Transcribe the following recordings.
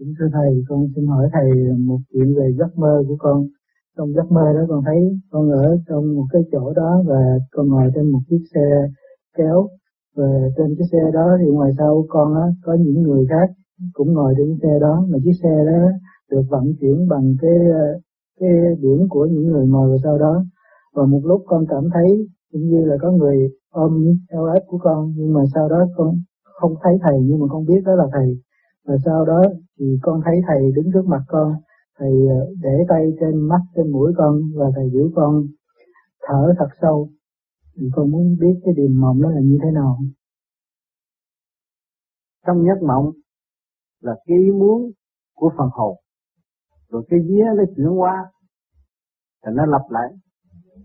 Kính thưa Thầy, con xin hỏi Thầy một chuyện về giấc mơ của con. Trong giấc mơ đó con thấy con ở trong một cái chỗ đó và con ngồi trên một chiếc xe kéo. Và trên cái xe đó thì ngoài sau con á, có những người khác cũng ngồi trên xe đó. Mà chiếc xe đó được vận chuyển bằng cái cái điểm của những người ngồi vào sau đó. Và một lúc con cảm thấy cũng như là có người ôm eo ếch của con nhưng mà sau đó con không thấy thầy nhưng mà con biết đó là thầy rồi sau đó thì con thấy thầy đứng trước mặt con, thầy ờ, để tay trên mắt, trên mũi con và thầy giữ con thở thật sâu. Thì con muốn biết cái điềm mộng đó là như thế nào? Trong giấc mộng là cái ý muốn của phần hồn, rồi cái vía nó chuyển qua thì nó lặp lại,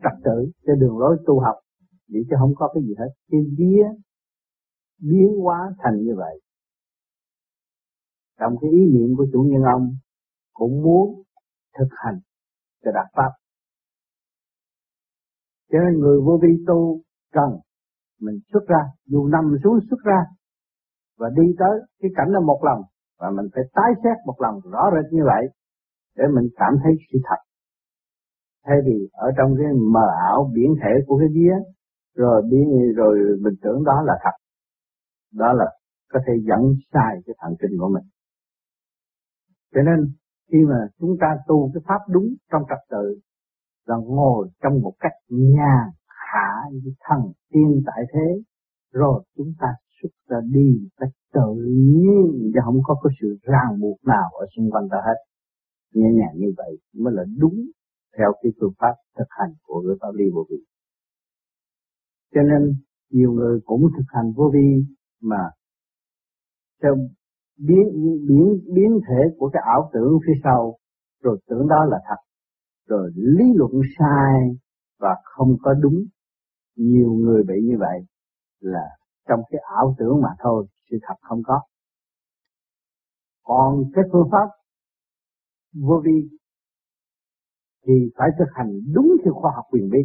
trật tự cho đường lối tu học để cho không có cái gì hết. Cái vía biến hóa thành như vậy trong cái ý niệm của chủ nhân ông cũng muốn thực hành cho đạt pháp. Cho nên người vô vi tu cần mình xuất ra, dù nằm xuống xuất ra và đi tới cái cảnh là một lần và mình phải tái xét một lần rõ rệt như vậy để mình cảm thấy sự thật. Thay vì ở trong cái mờ ảo biển thể của cái vía, rồi biến rồi mình tưởng đó là thật, đó là có thể dẫn sai cái thần kinh của mình cho nên, khi mà chúng ta tu cái pháp đúng trong trật tự, là ngồi trong một cách nhàn hạ như thần tiên tại thế, rồi chúng ta xuất ra đi cách tự nhiên và không có cái sự ràng buộc nào ở xung quanh ta hết. Nhẹ nhàng như vậy mới là đúng theo cái phương pháp thực hành của người pháp lý vô vi. Cho nên, nhiều người cũng thực hành vô vi mà theo biến biến biến thể của cái ảo tưởng phía sau. Rồi tưởng đó là thật. Rồi lý luận sai và không có đúng. Nhiều người bị như vậy là trong cái ảo tưởng mà thôi, sự thật không có. Còn cái phương pháp vô vi thì phải thực hành đúng theo khoa học quyền bí.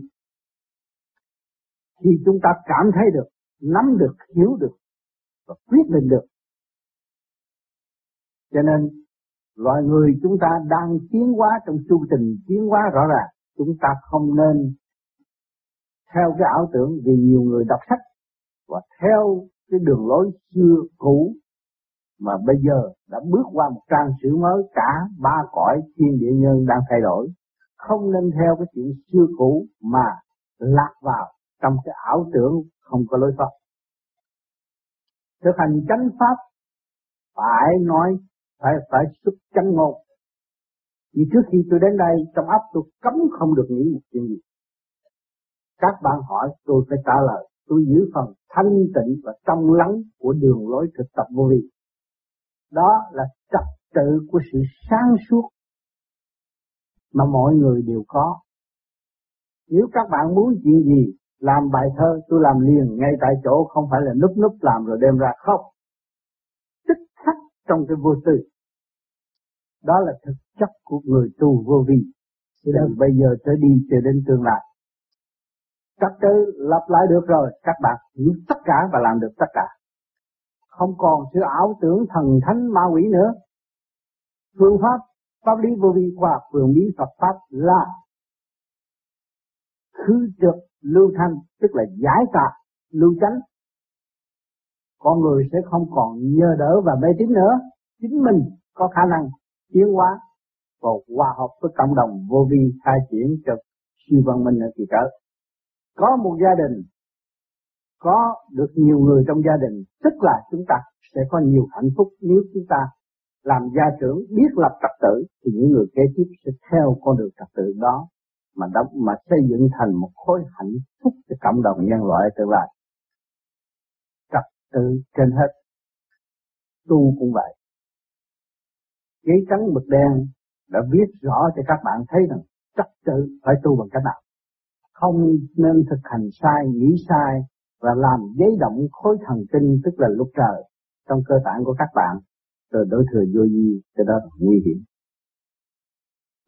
Khi chúng ta cảm thấy được, nắm được, hiểu được và quyết định được cho nên loại người chúng ta đang tiến hóa trong chu trình tiến hóa rõ ràng, chúng ta không nên theo cái ảo tưởng vì nhiều người đọc sách và theo cái đường lối xưa cũ mà bây giờ đã bước qua một trang sử mới, cả ba cõi thiên địa nhân đang thay đổi. Không nên theo cái chuyện xưa cũ mà lạc vào trong cái ảo tưởng không có lối thoát. Thực hành chánh pháp phải nói phải phải xuất chánh ngôn. Vì trước khi tôi đến đây, trong ấp tôi cấm không được nghĩ một chuyện gì. Các bạn hỏi, tôi phải trả lời. Tôi giữ phần thanh tịnh và trong lắng của đường lối thực tập vô vi. Đó là trật tự của sự sáng suốt mà mọi người đều có. Nếu các bạn muốn chuyện gì, làm bài thơ, tôi làm liền ngay tại chỗ, không phải là núp núp làm rồi đem ra khóc trong cái vô tư. Đó là thực chất của người tu vô vi. Từ bây giờ trở đi cho đến tương lai. Trật tự lặp lại được rồi các bạn hiểu tất cả và làm được tất cả. Không còn sự ảo tưởng thần thánh ma quỷ nữa. Phương pháp pháp lý vô vi khoa vườn bí Phật pháp là khứ trực lưu thanh tức là giải tạc lưu chánh con người sẽ không còn nhờ đỡ và mê tín nữa. Chính mình có khả năng tiến hóa và hòa hợp với cộng đồng vô vi khai triển cho siêu văn minh ở kỳ trở. Có một gia đình, có được nhiều người trong gia đình, tức là chúng ta sẽ có nhiều hạnh phúc nếu chúng ta làm gia trưởng biết lập trật tự, thì những người kế tiếp sẽ theo con đường trật tự đó mà đóng, mà xây dựng thành một khối hạnh phúc cho cộng đồng nhân loại tương lai tự trên hết. Tu cũng vậy. Giấy trắng mực đen đã viết rõ cho các bạn thấy rằng trật tự phải tu bằng cách nào. Không nên thực hành sai, nghĩ sai và làm giấy động khối thần kinh, tức là lúc trời, trong cơ tạng của các bạn, rồi đối thừa vô vi, cho đó là nguy hiểm.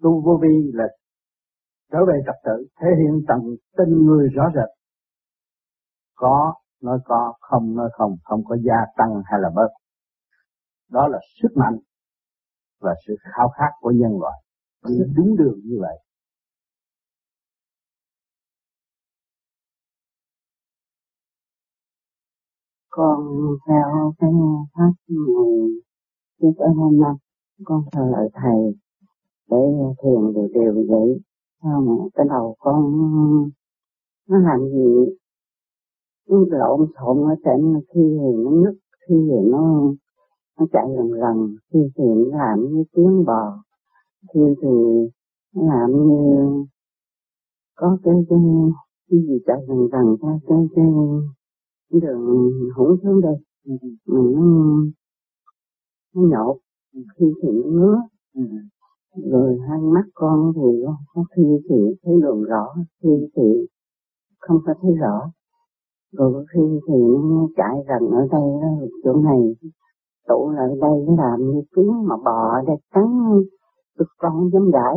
Tu vô vi là trở về trật tự, thể hiện tận tình người rõ rệt. Có nói có không, nói không không có gia tăng hay là bớt. Đó là sức mạnh và sự khao khát của nhân loại. Đi đúng đường như vậy. Con theo cái pháp này trước ở hôm nay con thờ lại thầy để thiền đều điều vậy. Sao mà cái đầu con nó làm gì? Nó lộn xộn ở trên, khi thì nó nứt, khi thì nó nó chạy lần lần, khi thì nó làm như tiếng bò, khi thì nó làm như có cái cái cái gì chạy lần lần cái cái cái đường hủng xuống đây. Mình nó nó nhột, khi thì nó ngứa. Rồi hai mắt con thì có khi thì thấy đường rõ, khi thì không có thấy rõ rồi có khi thì nó chạy gần ở đây đó, chỗ này tụ lại đây nó làm như tiếng mà bò đây cắn tụi con không dám gãi.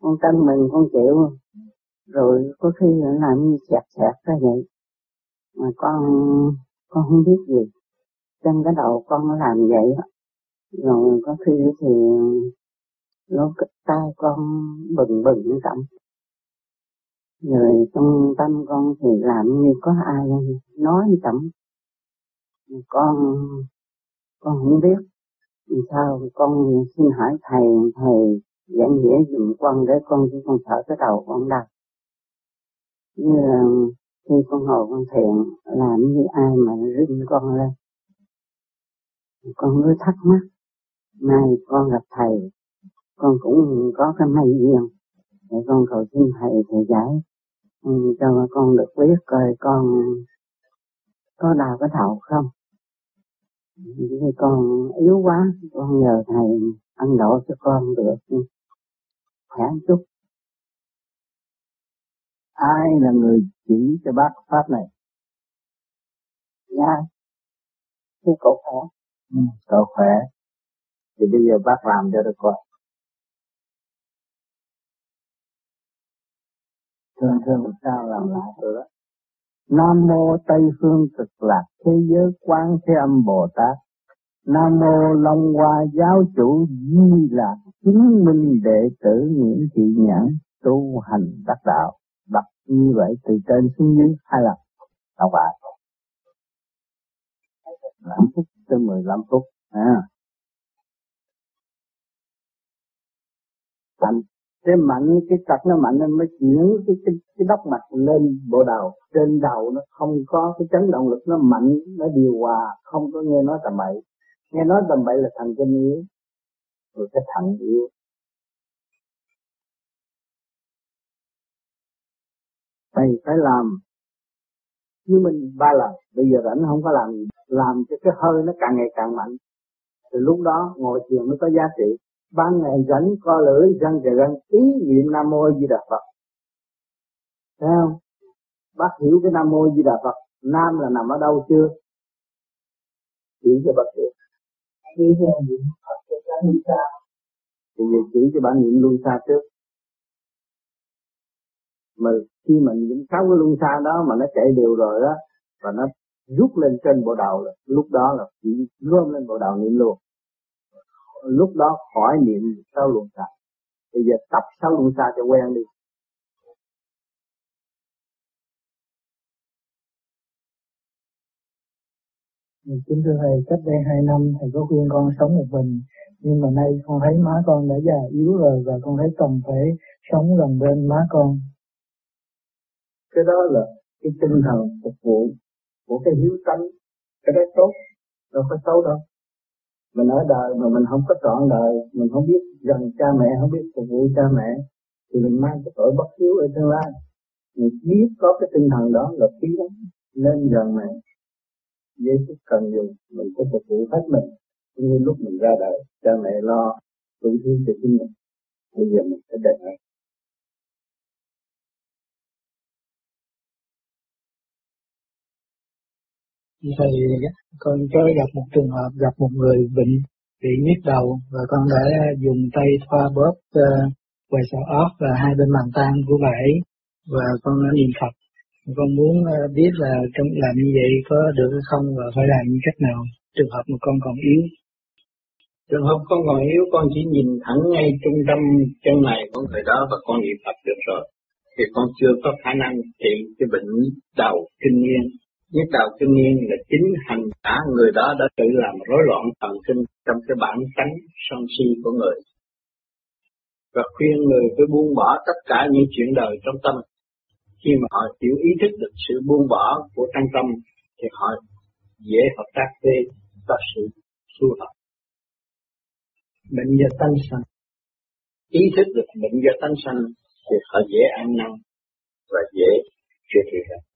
Con tân mình con chịu rồi có khi nó làm như sẹt sẹt ra vậy. Mà con con không biết gì. Trên cái đầu con nó làm vậy rồi có khi thì nó tay con bừng bừng cảm rồi trong tâm con thì làm như có ai nói chậm con con không biết. Sao con xin hỏi thầy thầy giảng nghĩa dùm con để con chứ con sợ cái đầu con đau. Như là um, khi con ngồi con thiện làm như ai mà rinh con lên? Con cứ thắc mắc. Nay con gặp thầy, con cũng có cái may duyên để con cầu xin thầy thầy giải ừ, cho con được biết coi con có đau cái đầu không? Vì con yếu quá con nhờ thầy ăn độ cho con được khỏe chút. Ai là người chỉ cho bác pháp này? Dạ thưa cậu khỏe. Ừ, cậu khỏe. Thì bây giờ bác làm cho được coi thường thường sao làm lại rồi đó Nam mô Tây phương cực lạc thế giới quán thế âm Bồ Tát. Nam mô Long Hoa giáo chủ Di Lạc chứng minh đệ tử Nguyễn Thị Nhãn tu hành đắc đạo. bậc như vậy từ trên xuống dưới hai lần. Đọc lại. 5 phút tới 15 phút. À. anh cái mạnh, cái tật nó mạnh nên mới chuyển cái cái cái đốc mạch lên bộ đầu. Trên đầu nó không có cái chấn động lực, nó mạnh, nó điều hòa, không có nghe nói tầm bậy. Nghe nói tầm bậy là thần kinh yếu, rồi cái thận yếu. Thầy phải làm như mình ba lần. Bây giờ rảnh không có làm gì. Làm cho cái hơi nó càng ngày càng mạnh. Thì lúc đó ngồi thiền mới có giá trị ban ngày rảnh co lưỡi răng kề răng ý niệm nam mô di đà phật. Thấy không? Bác hiểu cái nam mô di đà phật nam là nằm ở đâu chưa? Chỉ cho bác hiểu. Chỉ cho niệm phật cho cái luân xa thì giờ chỉ cho bạn niệm luân xa trước. Mà khi mình những sáu cái luân xa đó mà nó chạy đều rồi đó và nó rút lên trên bộ đầu là lúc đó là chỉ gom lên bộ đầu niệm luôn lúc đó khỏi niệm sáu luân xa. Bây giờ tập sáu luân xa cho quen đi. Kính thưa Thầy, cách đây hai năm Thầy có khuyên con sống một mình, nhưng mà nay con thấy má con đã già yếu rồi và con thấy cần phải sống gần bên má con. Cái đó là cái tinh thần phục vụ của cái hiếu tánh, cái đó tốt, đâu có xấu đâu mình ở đời mà mình không có trọn đời, mình không biết gần cha mẹ, không biết phục vụ cha mẹ, thì mình mang cái tội bất hiếu ở tương lai. Mình biết có cái tinh thần đó là quý lắm nên gần mẹ. Với cái cần dùng mình có phục vụ hết mình như lúc mình ra đời, cha mẹ lo đủ thứ cho chính mình. Bây giờ mình phải đền lại Thầy, con có gặp một trường hợp gặp một người bệnh bị nhức đầu và con đã dùng tay thoa bóp uh, quầy sọ óc và hai bên bàn tay của bà ấy và con đã niệm Phật. Con muốn ờ, biết là trong làm như vậy có được hay không và phải làm như cách nào trường hợp mà con còn yếu. Trường hợp con còn yếu, con chỉ nhìn thẳng ngay trung tâm chân này của người đó và con niệm Phật được rồi. Thì con chưa có khả năng trị cái bệnh đầu kinh niên. Nhất đầu kinh niên là chính hành giả, người đó đã tự làm rối loạn thần kinh trong cái bản tánh sân si của người. Và khuyên người phải buông bỏ tất cả những chuyện đời trong tâm. Khi mà họ chịu ý thức được sự buông bỏ của trong tâm, thì họ dễ hợp tác với có sự thu hợp. bệnh do tánh sanh ý thức được bệnh do tánh sanh thì họ dễ an năng và dễ chữa trị hơn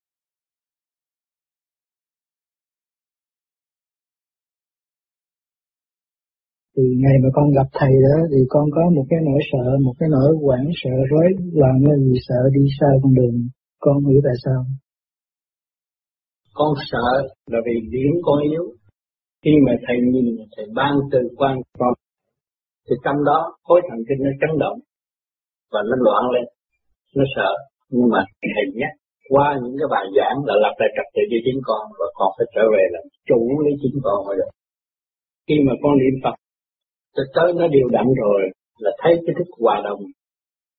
từ ngày mà con gặp thầy đó thì con có một cái nỗi sợ, một cái nỗi hoảng sợ rối loạn là vì sợ đi sai con đường. Con hiểu tại sao? Con sợ là vì điểm con yếu. Khi mà thầy nhìn, thầy ban từ quan con thì trong đó khối thần kinh nó chấn động và nó loạn lên nó sợ nhưng mà thầy nhắc qua những cái bài giảng là lập lại trật tự cho chính con và con phải trở về là chủ lấy chính con rồi khi mà con niệm Phật tới tới nó điều đặn rồi là thấy cái thức hòa đồng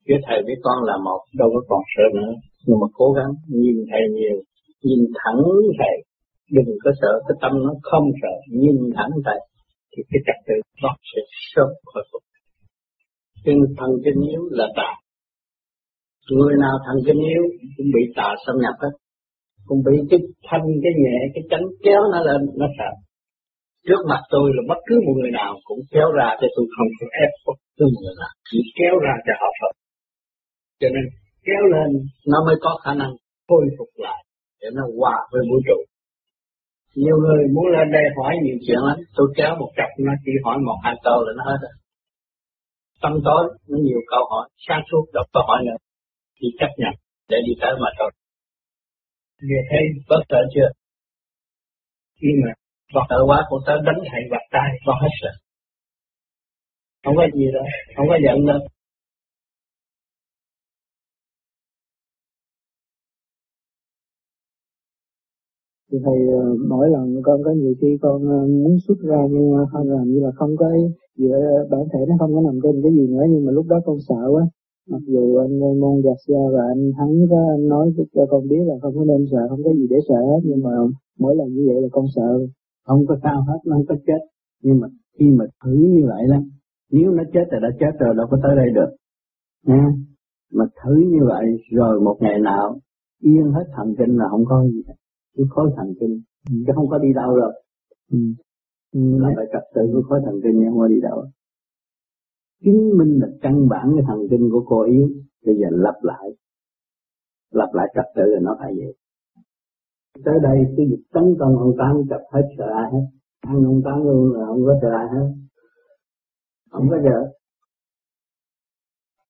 giữa thầy với con là một đâu có còn sợ nữa nhưng mà cố gắng nhìn thầy nhiều nhìn thẳng thầy đừng có sợ cái tâm nó không sợ nhìn thẳng thầy thì cái trật tự nó sẽ sớm khôi phục. Trên thần kinh yếu là tà. Người nào thần kinh yếu cũng bị tà xâm nhập hết. Cũng bị cái thanh, cái nhẹ, cái chánh kéo nó lên, nó sợ. Trước mặt tôi là bất cứ một người nào cũng kéo ra cho tôi không có ép bất cứ một người nào. Chỉ kéo ra cho họ Phật. Cho nên kéo lên nó mới có khả năng khôi phục lại để nó hòa với vũ trụ nhiều người muốn lên đây hỏi nhiều chuyện lắm, tôi kéo một cặp, nó chỉ hỏi một hai câu là nó hết rồi tâm tối, nó nhiều câu hỏi, sáng suốt đọc câu hỏi nữa, thì chấp nhận để đi tới mà thôi Nghe thấy bất sợ chưa khi mà và sợ quá của tới đánh hại vặt tay con hết sợ không có gì đâu, không có giận đâu. Thì thầy ờ, mỗi lần con có nhiều khi con ờ, muốn xuất ra nhưng ờ, mà là như là không có giữa bản thể nó không có nằm trên cái gì nữa, nhưng mà lúc đó con sợ quá. Mặc dù anh môn gạt ra và anh hắn có anh nói cho con biết là không có nên sợ, không có gì để sợ hết, nhưng mà mỗi lần như vậy là con sợ không có sao hết nó không có chết. Nhưng mà khi mà thử như vậy đó nếu nó chết thì đã chết rồi đâu có tới đây được. Nha. Mà thử như vậy rồi một ngày nào yên hết thần kinh là không có gì hết. Cái khối thần kinh ừ. chứ không có đi đâu rồi ừ. Ừ. là phải trật tự của khối thần kinh không có đi đâu. Chứng minh là căn bản cái thần kinh của cô yếu bây giờ lặp lại. Lặp lại trật tự là nó phải vậy tới đây cái việc tấn công ông tám chập hết sợ ai hết ăn ông tám luôn là không có sợ ai hết không có sợ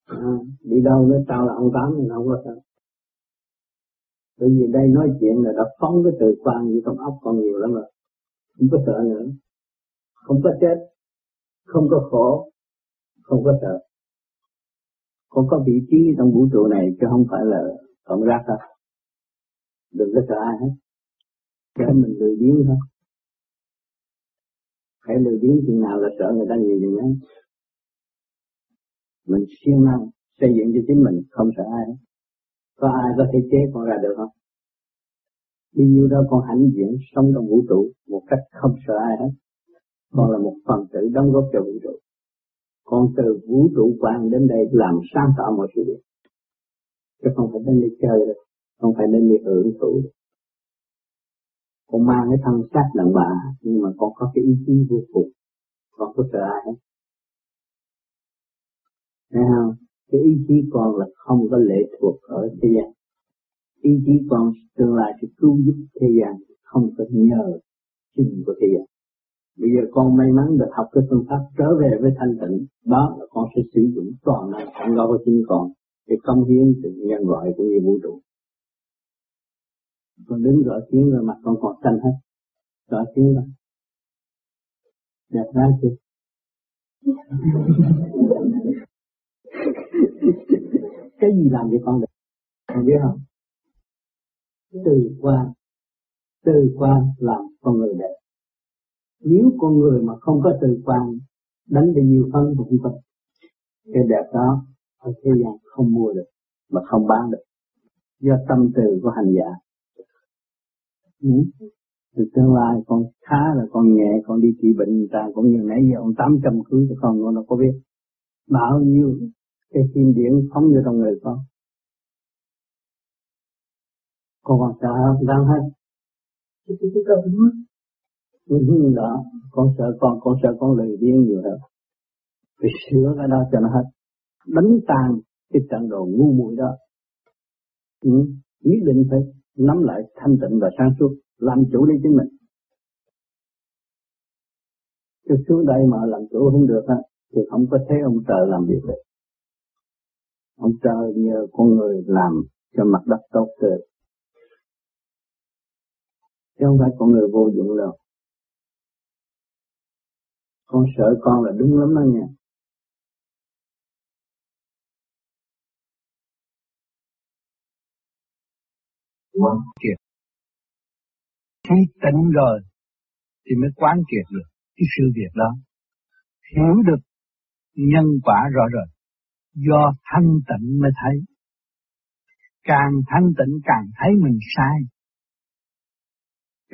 à, đi đâu nó tao là ông tám thì không có sợ bởi vì đây nói chuyện là đã phóng cái từ quan như trong óc con nhiều lắm rồi. Không có sợ nữa. Không có chết. Không có khổ. Không có sợ. không có vị trí trong vũ trụ này chứ không phải là cộng rác đâu. Đừng có sợ ai hết. Để mình lười biếng thôi. phải lười biếng chừng nào là sợ người ta nhiều gì ấy. Mình siêng năng xây dựng cho chính mình, không sợ ai hết. Có ai có thể chế con ra được không? Đi nhiêu đó con hãnh diện sống trong vũ trụ một cách không sợ ai hết. Con là một phần tử đóng góp cho vũ trụ. Con từ vũ trụ quan đến đây làm sáng tạo mọi sự việc. Chứ không phải đến đây chơi được. Không phải đến đi hưởng thụ. Con mang cái thân xác đàn bà, nhưng mà con có cái ý chí vô cùng. Con có sợ ai hết. Thấy không? cái ý chí con là không có lệ thuộc ở thế gian ý chí con tương lai sẽ cứu giúp thế gian, không có nhờ chính của thế gian bây giờ con may mắn được học cái phương pháp trở về với thanh tịnh, đó là con sẽ sử dụng toàn năng sẵn có của chính con để công hiến sự nhân loại của người vũ trụ con đứng rõ tiếng rồi mặt con còn xanh hết rõ tiếng rồi. Đẹp gái chưa? Cái gì làm cho con được con biết không? Từ quan từ quan làm con người đẹp. Nếu con người mà không có từ quan, đánh bao nhiêu phân cũng không có. Cái đẹp đó, ở thế gian không mua được, mà không bán được. Do tâm từ của hành giả ừ. Từ tương lai con khá là con nhẹ con đi trị bệnh người ta cũng như nãy giờ ông tám trăm cưới cho con con đâu có biết. Bao nhiêu cái kim điện phóng vô trong người con. Con còn sợ đang hết? Đó. Con sợ con con sợ con lười biếng nhiều hơn. Phải sửa cái đó cho nó hết. Đánh tan cái trận đồ ngu muội đó. Ừ. nhất định phải nắm lại thanh tịnh và sáng suốt, làm chủ đi chính mình. Chứ xuống đây mà làm chủ không được á, thì không có thấy ông trời làm việc được. Ông trời nhờ con người làm cho mặt đất tốt tươi. Chứ không phải con người vô dụng đâu. Con sợ con là đúng lắm đó nha. Quán triệt khi tỉnh rồi, thì mới quán triệt được cái sự việc đó. Hiểu được nhân quả rõ rồi, do thanh tịnh mới thấy. Càng thanh tịnh càng thấy mình sai.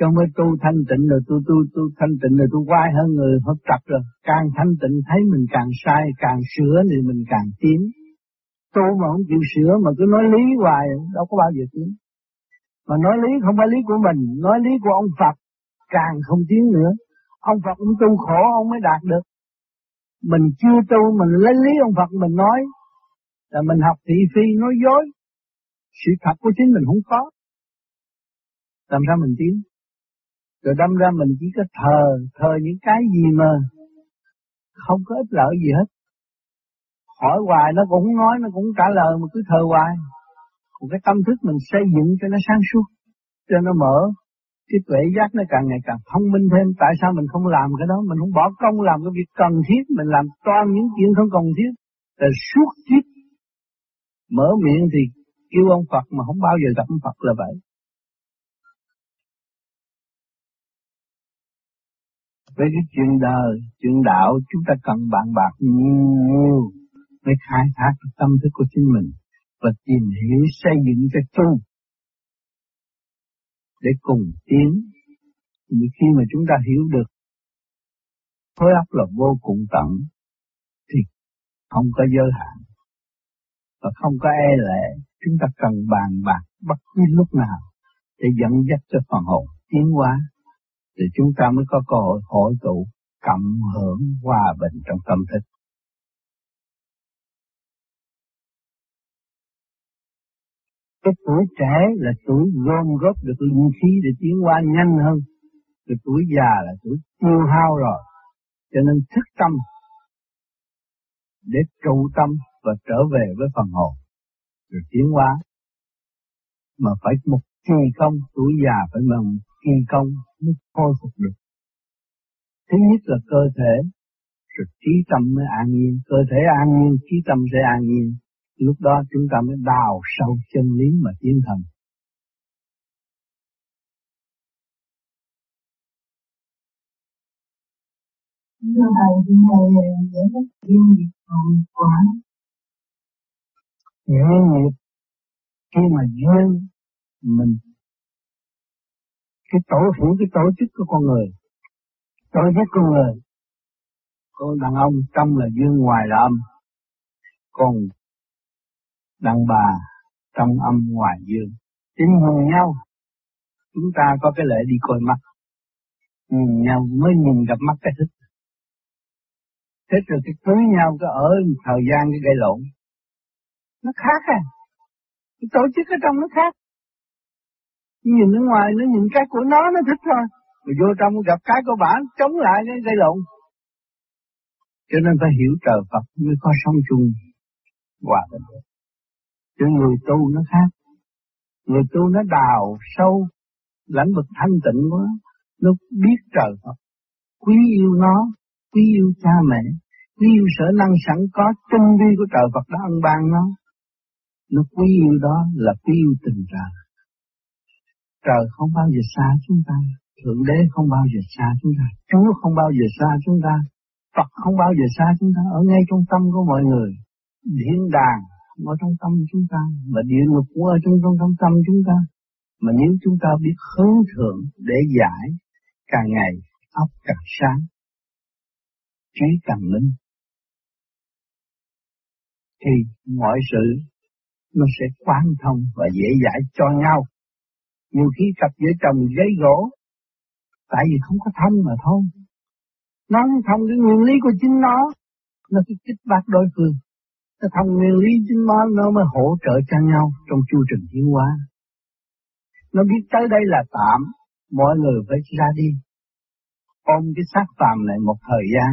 Trong mới tu thanh tịnh rồi tu tu tu thanh tịnh rồi tu quay hơn người hợp tập rồi. Càng thanh tịnh thấy mình càng sai, càng sửa thì mình càng tiến. Tu mà không chịu sửa mà cứ nói lý hoài, đâu có bao giờ tiến mà nói lý không phải lý của mình, nói lý của ông Phật càng không tiến nữa. Ông Phật cũng tu khổ ông mới đạt được. Mình chưa tu mình lấy lý ông Phật mình nói là mình học thị phi nói dối. Sự thật của chính mình không có. Làm sao mình tiến? Rồi đâm ra mình chỉ có thờ, thờ những cái gì mà không có ích lợi gì hết. Hỏi hoài nó cũng nói, nó cũng trả lời mà cứ thờ hoài một cái tâm thức mình xây dựng cho nó sáng suốt, cho nó mở, cái tuệ giác nó càng ngày càng thông minh thêm. Tại sao mình không làm cái đó? Mình không bỏ công làm cái việc cần thiết, mình làm toàn những chuyện không cần thiết. Rồi suốt kiếp mở miệng thì kêu ông Phật mà không bao giờ gặp ông Phật là vậy. Với cái chuyện đời, chuyện đạo chúng ta cần bạn bạc nhiều mới khai thác tâm thức của chính mình và tìm hiểu, xây dựng cho tu để cùng tiến. Thì khi mà chúng ta hiểu được khối óc là vô cùng tận, thì không có giới hạn và không có e lệ chúng ta cần bàn bạc bất cứ lúc nào để dẫn dắt cho phần hồn tiến hóa, thì chúng ta mới có cơ hội hội tụ, cộng hưởng hòa bình trong tâm thức Cái tuổi trẻ là tuổi gom góp được linh khí để tiến hóa nhanh hơn. Cái tuổi già là tuổi tiêu hao rồi. Cho nên thức tâm để trụ tâm và trở về với phần hồn. Rồi tiến hóa. Mà phải một kỳ công, tuổi già phải bằng kỳ công mới khôi phục được. Thứ nhất là cơ thể. Rồi trí tâm mới an nhiên. Cơ thể an nhiên, trí tâm sẽ an nhiên. Lúc đó chúng ta mới đào sâu chân lý mà tiến thần. Thưa Thầy, thì Thầy giải thích duyên nghiệp quả. Duyên nghiệp, khi mà duyên, mình cái tổ hiểu cái tổ chức của con người, tổ chức con người, con đàn ông trong là duyên ngoài là âm, còn đàn bà trong âm ngoài dương. Tin hùng nhau. Chúng ta có cái lệ đi coi mắt. Nhìn nhau mới nhìn gặp mắt cái thích. Thế rồi cái cưới nhau, cái ở thời gian cái gây lộn. Nó khác à. Cái tổ chức ở trong nó khác. Nhìn ở ngoài nó nhìn cái của nó nó thích thôi. Rồi vô trong gặp cái của bản chống lại cái gây lộn. Cho nên phải hiểu trời Phật mới có sống chung hòa bình. Chứ người tu nó khác. Người tu nó đào sâu, lãnh vực thanh tịnh quá, nó biết trời Phật, quý yêu nó, quý yêu cha mẹ, quý yêu sở năng sẵn có trong vi của trời Phật đã ân ban nó. Nó quý yêu đó là quý yêu tình trời. Trời không bao giờ xa chúng ta, Thượng Đế không bao giờ xa chúng ta, Chúa không bao giờ xa chúng ta, Phật không bao giờ xa chúng ta, ở ngay trong tâm của mọi người. Thiên đàng ở trong tâm chúng ta, mà địa ngục cũng ở trong trong, trong tâm chúng ta. Mà nếu chúng ta biết hướng thượng để giải, càng ngày óc càng sáng, trí càng linh, thì mọi sự nó sẽ quan thông và dễ giải cho nhau. Nhiều khi cặp vợ chồng gây gỗ, tại vì không có thông mà thôi. Nó thông cái nguyên lý của chính nó, nó cứ kích bác đối phương. Nó thông nguyên lý chính nó, nó mới hỗ trợ cho nhau trong chu trình tiến hóa. Nó biết tới đây là tạm, mọi người phải ra đi. Ôm cái xác phàm này một thời gian,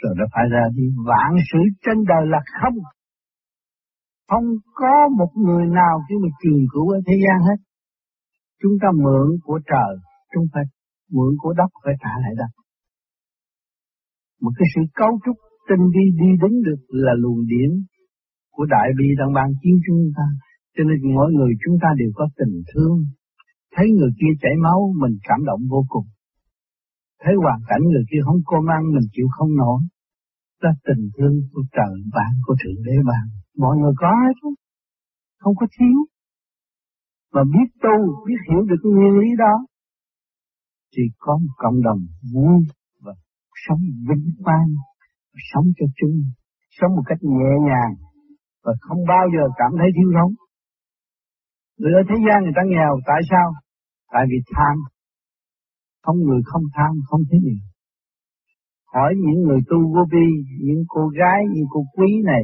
rồi nó phải ra đi. Vạn sự trên đời là không. Không có một người nào khi mà trường cửu ở thế gian hết. Chúng ta mượn của trời, chúng ta mượn của đất phải trả lại đất. Một cái sự cấu trúc tinh vi đi đến được là luồng điển của đại bi đang ban chiếu chúng ta. Cho nên mỗi người chúng ta đều có tình thương. Thấy người kia chảy máu, mình cảm động vô cùng. Thấy hoàn cảnh người kia không cơm ăn, mình chịu không nổi. ta tình thương của trời bạn, của Thượng Đế bạn. Mọi người có hết không? Không có thiếu. Mà biết tu, biết hiểu được cái nguyên lý đó, thì có một cộng đồng vui và sống vinh quang, sống cho chung, sống một cách nhẹ nhàng và không bao giờ cảm thấy thiếu thốn. Người ở thế gian người ta nghèo, tại sao? Tại vì tham. Không người không tham, không thế gì. Hỏi những người tu vô vi, những cô gái, những cô quý này,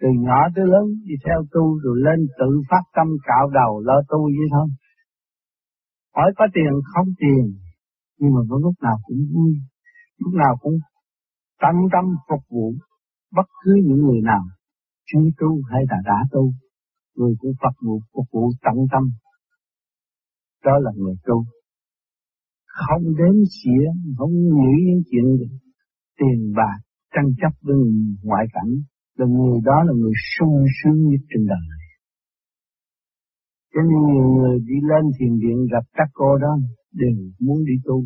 từ nhỏ tới lớn đi theo tu rồi lên tự phát tâm cạo đầu lo tu vậy thôi. Hỏi có tiền không tiền, nhưng mà có lúc nào cũng vui, lúc nào cũng tận tâm phục vụ bất cứ những người nào chuyên tu hay là đã tu, người cũng phục vụ phục vụ tận tâm. Đó là người tu. Không đến xỉa, không nghĩ những chuyện tiền bạc, tranh chấp với ngoại cảnh, là người đó là người sung sướng nhất trên đời này. Cho nên nhiều người đi lên thiền viện gặp các cô đó đều muốn đi tu.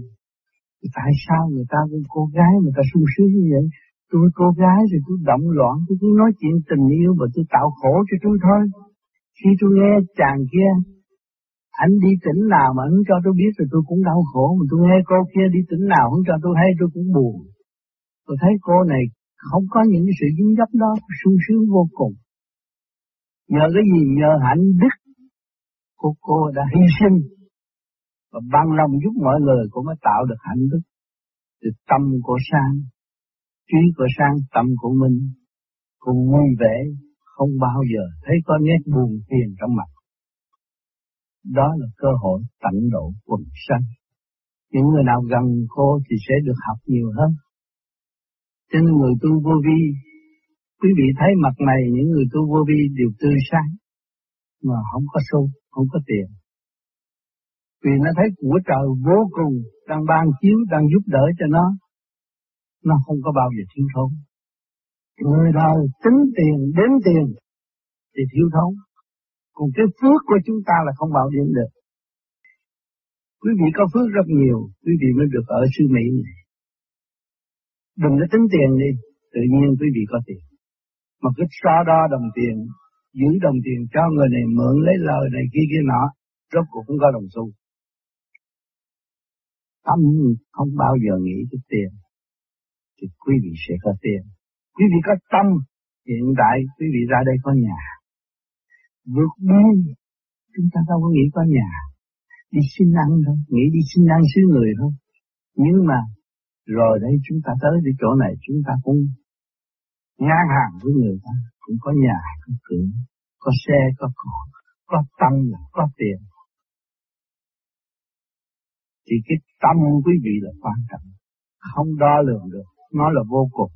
Tại sao người ta với cô gái người ta sung sướng như vậy? Tôi cô gái thì tôi động loạn, tôi cứ nói chuyện tình yêu và tôi tạo khổ cho tôi thôi. Khi tôi nghe chàng kia, anh đi tỉnh nào mà anh cho tôi biết thì tôi cũng đau khổ, mà tôi nghe cô kia đi tỉnh nào không cho tôi hay tôi cũng buồn. Tôi thấy cô này không có những sự dính dấp đó, sung sướng vô cùng. Nhờ cái gì? Nhờ hạnh đức của cô đã hy sinh và ban lòng giúp mọi người cũng mới tạo được hạnh đức. Từ tâm của sang, trí của sang, tâm của mình cùng vui vẻ, không bao giờ thấy có nét buồn phiền trong mặt. Đó là cơ hội tận độ quần sanh. Những người nào gần cô thì sẽ được học nhiều hơn. Cho nên người tu vô vi, quý vị thấy mặt này những người tu vô vi đều tươi sáng, mà không có xu, không có tiền. Vì nó thấy của trời vô cùng đang ban chiếu, đang giúp đỡ cho nó, nó không có bao giờ thiếu thốn. Người đời tính tiền, đến tiền thì thiếu thốn. Còn cái phước của chúng ta là không bao điểm được. Quý vị có phước rất nhiều, quý vị mới được ở sư Mỹ này. Đừng có tính tiền đi, tự nhiên quý vị có tiền. Mà cứ so đo đồng tiền, giữ đồng tiền cho người này mượn lấy lời này kia kia nọ, rốt cuộc cũng có đồng xu. Tâm không bao giờ nghĩ tới tiền, thì quý vị sẽ có tiền. Quý vị có tâm, hiện tại quý vị ra đây có nhà. Vượt biên, chúng ta đâu có nghĩ có nhà. Đi xin ăn thôi, nghĩ đi xin ăn xứ người thôi. Nhưng mà rồi đây chúng ta tới cái chỗ này chúng ta cũng ngang hàng với người ta, cũng có nhà, có cửa, có xe, có cỏ, có tâm, có tiền. Thì cái tâm quý vị là quan trọng, không đo lường được, nó là vô cùng.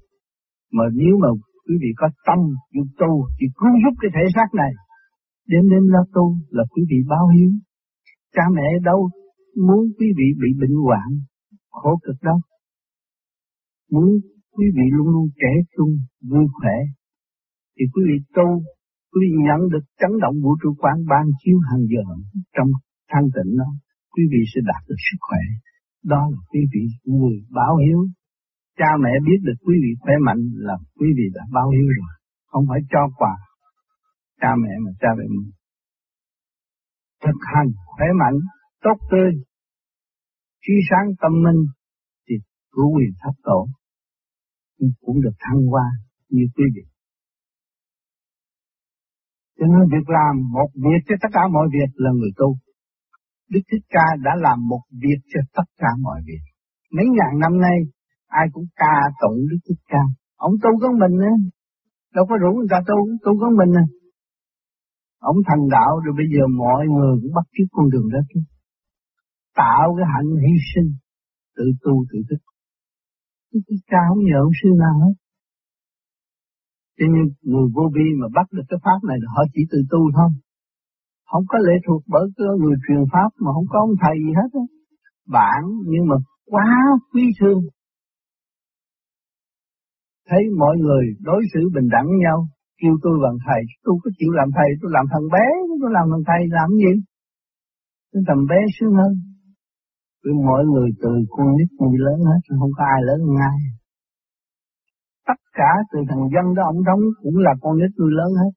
Mà nếu mà quý vị có tâm chịu tu, thì cứu giúp cái thể xác này, đến đến là tu là quý vị báo hiếu. Cha mẹ đâu muốn quý vị bị bệnh hoạn, khổ cực đâu. Muốn quý vị luôn luôn trẻ trung, vui khỏe, thì quý vị tu, quý vị nhận được chấn động vũ trụ quán ban chiếu hàng giờ trong thanh tịnh đó, quý vị sẽ đạt được sức khỏe. Đó là quý vị người báo hiếu cha mẹ biết được quý vị khỏe mạnh là quý vị đã bao hiếu rồi, không phải cho quà cha mẹ mà cha mẹ mình. Thực hành khỏe mạnh, tốt tươi, trí sáng tâm minh thì cứu quyền thấp tổ cũng được thăng hoa như quý vị. Cho nên việc làm một việc cho tất cả mọi việc là người tu. Đức Thích Ca đã làm một việc cho tất cả mọi việc. Mấy ngàn năm nay, ai cũng ca tụng Đức Thích Ca. Ông tu con mình á, Đâu có rủ người ta tu, tu con mình à. Ông thành đạo rồi bây giờ mọi người cũng bắt chước con đường đó chứ. Tạo cái hạnh hy sinh, tự tu tự thức. Đức Thích Ca không nhờ ông sư nào hết. Cho nên người vô vi mà bắt được cái pháp này là họ chỉ tự tu thôi. Không có lệ thuộc bởi cái người truyền pháp mà không có ông thầy gì hết. Đó. Bạn nhưng mà quá quý thương. Thấy mọi người đối xử bình đẳng nhau, kêu tôi bằng thầy, tôi có chịu làm thầy, tôi làm thằng bé, tôi làm thằng thầy làm gì? Tôi thằng bé sướng hơn. Vì mọi người từ con nít người lớn hết, không có ai lớn hơn ai tất cả từ thằng dân đó ông đóng cũng là con nít nuôi lớn hết.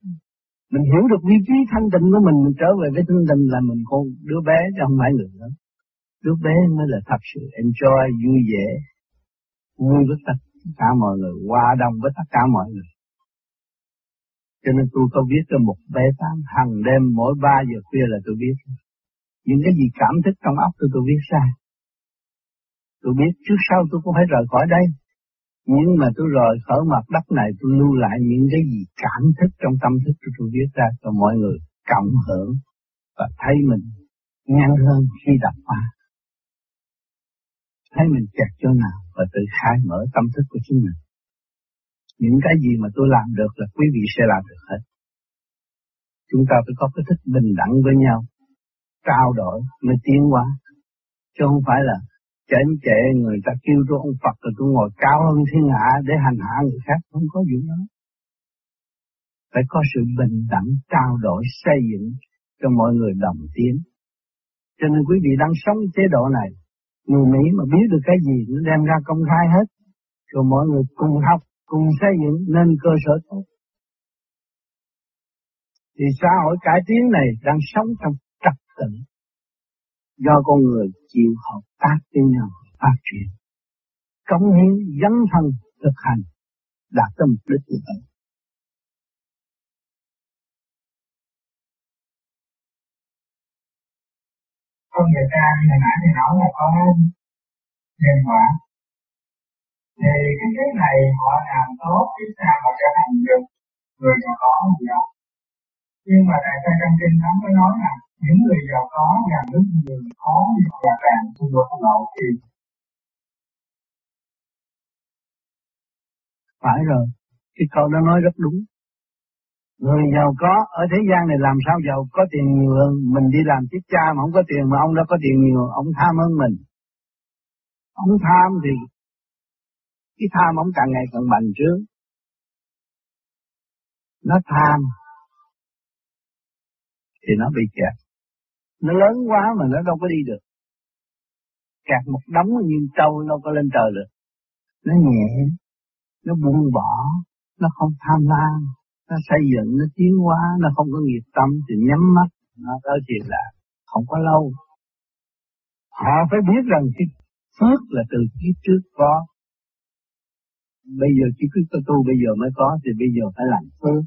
Mình hiểu được vị trí thanh tịnh của mình, mình trở về với thanh tịnh là mình con đứa bé chứ không phải người lớn. Đứa bé mới là thật sự enjoy, vui vẻ, vui với tất cả mọi người, hòa đồng với tất cả mọi người. Cho nên tôi có viết cho một bé tám hàng đêm mỗi ba giờ khuya là tôi biết. Những cái gì cảm thức trong óc tôi tôi viết ra. Tôi biết trước sau tôi cũng phải rời khỏi đây. Nhưng mà tôi rời khỏi mặt đất này tôi lưu lại những cái gì cảm thức trong tâm thức tôi, tôi viết ra cho mọi người cộng hưởng và thấy mình nhanh hơn khi đọc qua. Thấy mình chặt chỗ nào và tự khai mở tâm thức của chính mình. Những cái gì mà tôi làm được là quý vị sẽ làm được hết. Chúng ta phải có cái thức bình đẳng với nhau, trao đổi mới tiến hóa. Chứ không phải là chảnh chệ, người ta kêu tôi ông Phật rồi tôi ngồi cao hơn thiên hạ để hành hạ người khác, không có vụ đó. Phải có sự bình đẳng, trao đổi, xây dựng cho mọi người đồng tiến. Cho nên quý vị đang sống chế độ này, người Mỹ mà biết được cái gì nó đem ra công khai hết. Rồi mọi người cùng học, cùng xây dựng nên cơ sở tốt. Thì xã hội cải tiến này đang sống trong trật tự do con người chịu hợp tác với nhau phát triển. Cống hiến dấn thân thực hành đạt tới mục đích của mình. con người ta hồi nãy thì nói là có nhân quả. Thì cái thứ này họ làm tốt, cái sao mà trở thành được, người giàu có gì đâu nhưng mà tại sao trong kinh thánh có nói là những người giàu có càng nước nhiều khó và càng xung đột lộ thì phải rồi. Cái câu đó nói rất đúng. Người giàu có ở thế gian này làm sao giàu? Có tiền nhiều hơn mình đi làm tiếp cha mà không có tiền mà ông đã có tiền nhiều, ông tham hơn mình. Ông tham thì cái tham ông càng ngày càng bành trướng. Nó tham thì nó bị kẹt nó lớn quá mà nó đâu có đi được. Kẹt một đống như trâu đâu có lên trời được. Nó nhẹ, nó buông bỏ, nó không tham lam, nó xây dựng, nó tiến hóa, nó không có nghiệp tâm thì nhắm mắt, nó tới chuyện là không có lâu. Họ phải biết rằng cái phước là từ kiếp trước có. Bây giờ chỉ cứ tu, bây giờ mới có, thì bây giờ phải làm phước.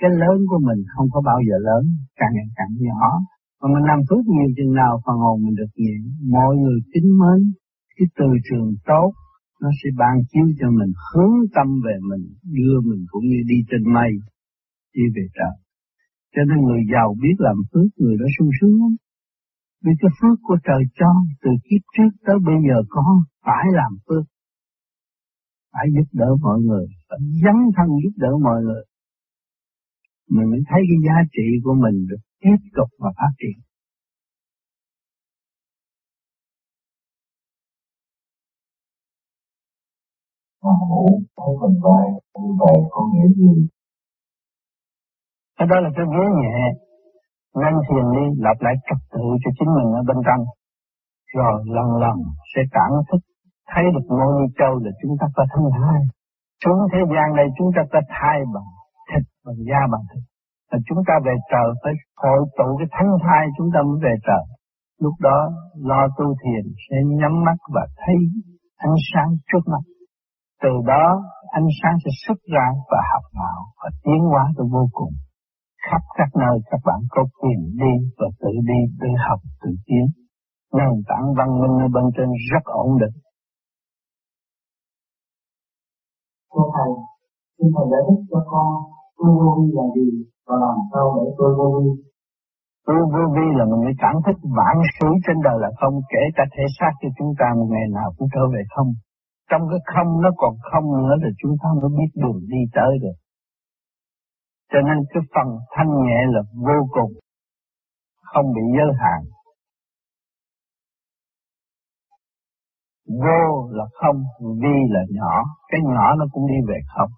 Cái lớn của mình không có bao giờ lớn, càng ngày càng nhỏ còn mình làm phước nhiều chừng nào phần hồn mình được nhẹ. Mọi người kính mến, cái từ trường tốt, nó sẽ ban chiếu cho mình hướng tâm về mình, đưa mình cũng như đi trên mây, đi về trời. Cho nên người giàu biết làm phước, người đó sung sướng lắm. Vì cái phước của trời cho, từ kiếp trước tới bây giờ có, phải làm phước. Phải giúp đỡ mọi người, phải dấn thân giúp đỡ mọi người. Mình mới thấy cái giá trị của mình được tiếp tục và phát triển. ngủ, không cần vai, không vai có nghĩa gì? Cái đó là cái vế nhẹ, ngăn thiền đi, lập lại trật tự cho chính mình ở bên trong. Rồi lần lần sẽ cảm thức thấy được ngôi như châu là chúng ta có thân thai. Xuống thế gian này chúng ta có thai bằng thịt, bằng da bằng thịt là chúng ta về trời phải hội tụ cái thánh thai chúng ta mới về trời. Lúc đó lo tu thiền sẽ nhắm mắt và thấy ánh sáng trước mắt. Từ đó ánh sáng sẽ xuất ra và học đạo và tiến hóa được vô cùng. Khắp các nơi các bạn có quyền đi và tự đi, tự học, tự tiến. Nền tảng văn minh ở bên trên rất ổn định. Thưa Thầy, xin Thầy giải thích cho con tu vô vi là gì và làm sao để tôi vô vi. Tôi vô vi là mình người cảm thức vãng sự trên đời là không, kể cả thể xác cho chúng ta một ngày nào cũng trở về không. Trong cái không nó còn không nữa thì chúng ta mới biết đường đi tới được. Cho nên cái phần thanh nhẹ là vô cùng, không bị giới hạn. Vô là không, vi là nhỏ, cái nhỏ nó cũng đi về không.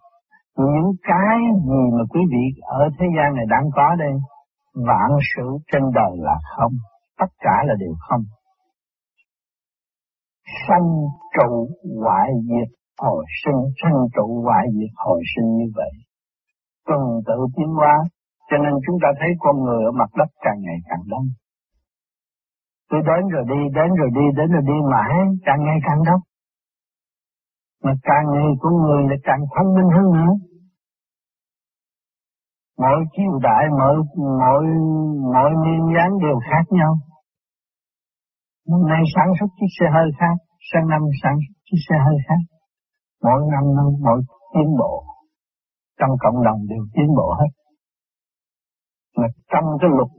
Những cái gì mà quý vị ở thế gian này đang có đây, vạn sự trên đời là không, tất cả là đều không. Sanh trụ hoại diệt hồi sinh, sanh trụ hoại diệt hồi sinh như vậy. Tuần tự tiến hóa, cho nên chúng ta thấy con người ở mặt đất càng ngày càng đông. Tôi đến rồi đi, đến rồi đi, đến rồi đi mãi, càng ngày càng đông. Mà càng ngày con người là càng thông minh hơn nữa mỗi triều đại, mỗi mỗi mỗi niên dáng đều khác nhau. Năm nay sản xuất chiếc xe hơi khác, sang năm sản xuất chiếc xe hơi khác. Mỗi năm năm, mỗi tiến bộ. Trong cộng đồng đều tiến bộ hết. Mà trong cái luật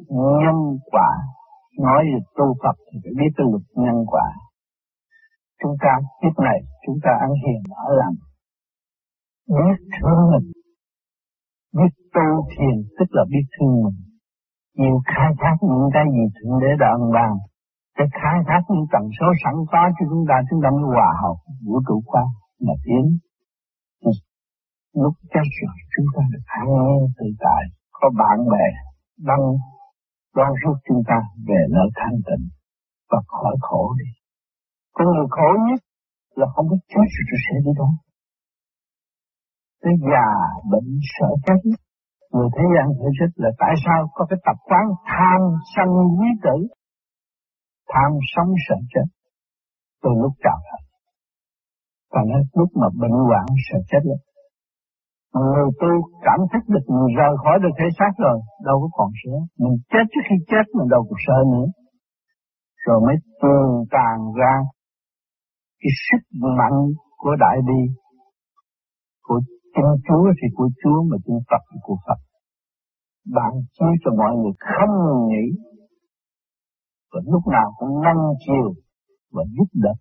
nhân quả, nói về tu tập thì phải biết cái luật nhân quả. Chúng ta kiếp này, chúng ta ăn hiền, ở lành. Biết thương mình. Biết tu thiền tức là biết thương mình. Nhiều khai thác những cái gì Thượng Đế đã ân ban. Để khai thác những tần số sẵn có cho chúng ta, chúng ta mới hòa hợp vũ trụ quan mà tiến. Ừ. Lúc chết rồi chúng ta được an nhiên tự tại, có bạn bè, đang đón rước chúng ta về nơi thanh tịnh và khỏi khổ đi. Con người khổ nhất là không biết chết rồi sẽ đi đâu tới già bệnh sợ chết. Người thế gian thể thích là tại sao có cái tập quán tham sân quý tử? Tham sống sợ chết. Từ lúc chào thật và đến lúc mà bệnh hoạn sợ chết lắm người tu cảm thức được mình rời khỏi được thể xác rồi, đâu có còn sợ mình chết trước khi chết mình đâu có sợ nữa. Rồi mới tường tàn ra cái sức mạnh của đại bi, của Chân Chúa thì của Chúa mà chân Phật thì của Phật. Bạn chia cho mọi người không nghĩ và lúc nào cũng nâng chiều và giúp đỡ.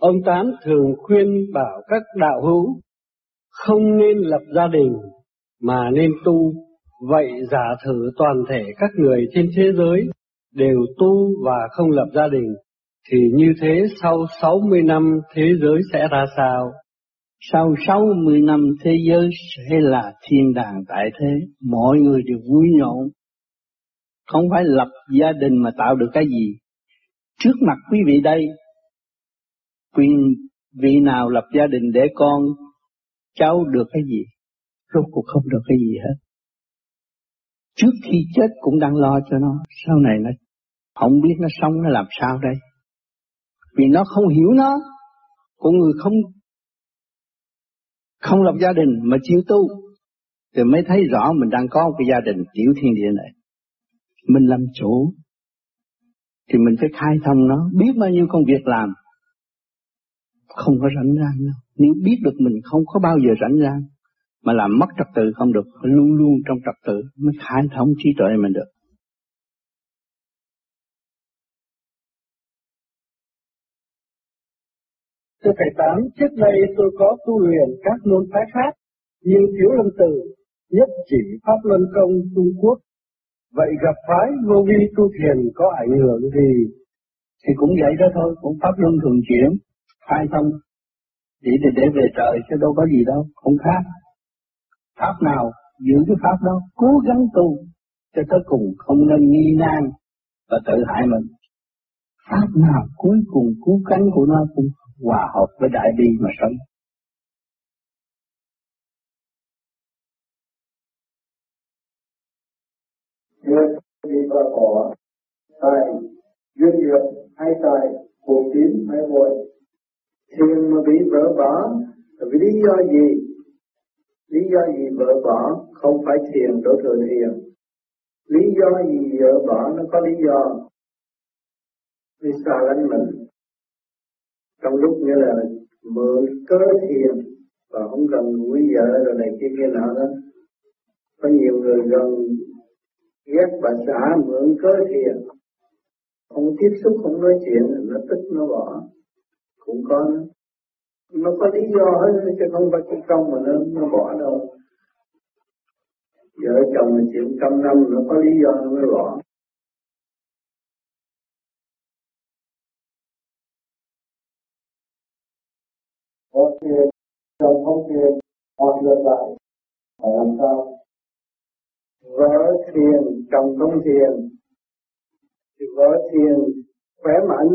Ông Tám thường khuyên bảo các đạo hữu không nên lập gia đình mà nên tu. Vậy giả thử toàn thể các người trên thế giới đều tu và không lập gia đình, thì như thế sau 60 năm thế giới sẽ ra sao? Sau 60 năm thế giới sẽ là thiên đàng tại thế, mọi người đều vui nhộn. Không phải lập gia đình mà tạo được cái gì. Trước mặt quý vị đây, quyền vị nào lập gia đình để con cháu được cái gì? Rốt cuộc không được cái gì hết. Trước khi chết cũng đang lo cho nó, sau này nó không biết nó sống nó làm sao đây. Vì nó không hiểu nó, con người không không lập gia đình mà chịu tu, thì mới thấy rõ mình đang có một cái gia đình tiểu thiên địa này. Mình làm chủ, thì mình phải khai thông nó, biết bao nhiêu công việc làm, không có rảnh rang đâu. Nếu biết được mình không có bao giờ rảnh rang, mà làm mất trật tự không được, luôn luôn trong trật tự mới khai thông trí tuệ mình được. Thưa Thầy Tám, trước đây tôi có tu luyện các môn phái khác, như Thiếu Lâm từ, Nhất Chỉ Pháp Luân Công Trung Quốc. Vậy gặp phái vô vi tu thiền có ảnh hưởng gì? Thì cũng vậy đó thôi, cũng Pháp Luân thường chuyển, khai thông. Chỉ để, để về trời chứ đâu có gì đâu, không khác. Pháp nào giữ cái Pháp đó, cố gắng tu, cho tới cùng không nên nghi nan và tự hại mình. Pháp nào cuối cùng cứu cánh của nó cũng hòa hợp với đại bi mà sống. Duyên bị qua bỏ, tài, duyên nghiệp hay tài, khổ tín hay vội. Thiền mà bị vỡ bỏ, vì lý do gì? Lý do gì vỡ bỏ không phải thiền đổ thừa thiền. Lý do gì vỡ bỏ nó có lý do. Vì xa lánh mình. Trong lúc nghĩa là mượn cớ thiền và không cần quý vợ rồi này kia kia nọ đó. Có nhiều người gần ghét bà xã mượn cớ thiền. Không tiếp xúc, không nói chuyện, nó tức nó bỏ. Cũng có nó có lý do hết chứ không phải cái công mà nó nó bỏ đâu vợ chồng là chuyện trăm năm nó có lý do nó mới bỏ chồng không tiền hoặc ngược lại phải làm sao? Vợ thiền chồng không thiền, thì vợ thiền khỏe mạnh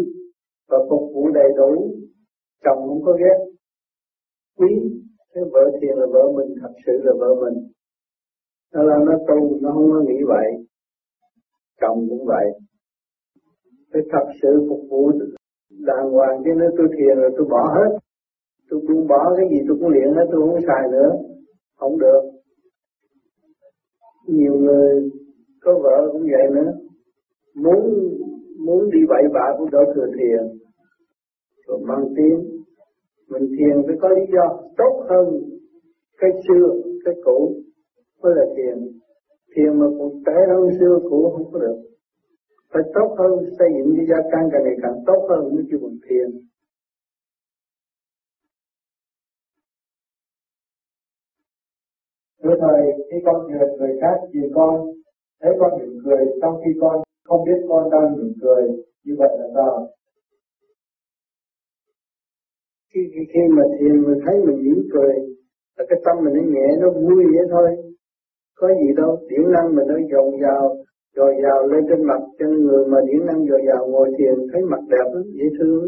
và phục vụ đầy đủ, chồng không có ghét. Quý, cái vợ thiền là vợ mình, thật sự là vợ mình. Nó là nó tu, nó không có nghĩ vậy. Chồng cũng vậy. Phải thật sự phục vụ đàng hoàng, chứ nếu tôi thiền rồi tôi bỏ hết tôi buông bỏ cái gì tôi cũng luyện hết, tôi không xài nữa. Không được. Nhiều người có vợ cũng vậy nữa. Muốn muốn đi bậy bạ cũng đỡ thừa thiền rồi mang tiếng. Mình thiền phải có lý do tốt hơn cái xưa, cái cũ mới là thiền. Thiền mà cũng tệ hơn xưa, cũ không có được. Phải tốt hơn, xây dựng cái gia căn càng ngày càng tốt hơn, mới kêu bằng thiền. Thưa Thầy, khi con duyệt người khác vì con, thấy con mỉm cười trong khi con không biết con đang mỉm cười, như vậy là sao? khi, khi, khi mà thiền mình thấy mình mỉm cười là cái tâm mình nó nhẹ nó vui vậy thôi có gì đâu điển năng mình nó dồn vào dồi dào lên trên mặt trên người mà điển năng dồi dào ngồi thiền thấy mặt đẹp lắm dễ thương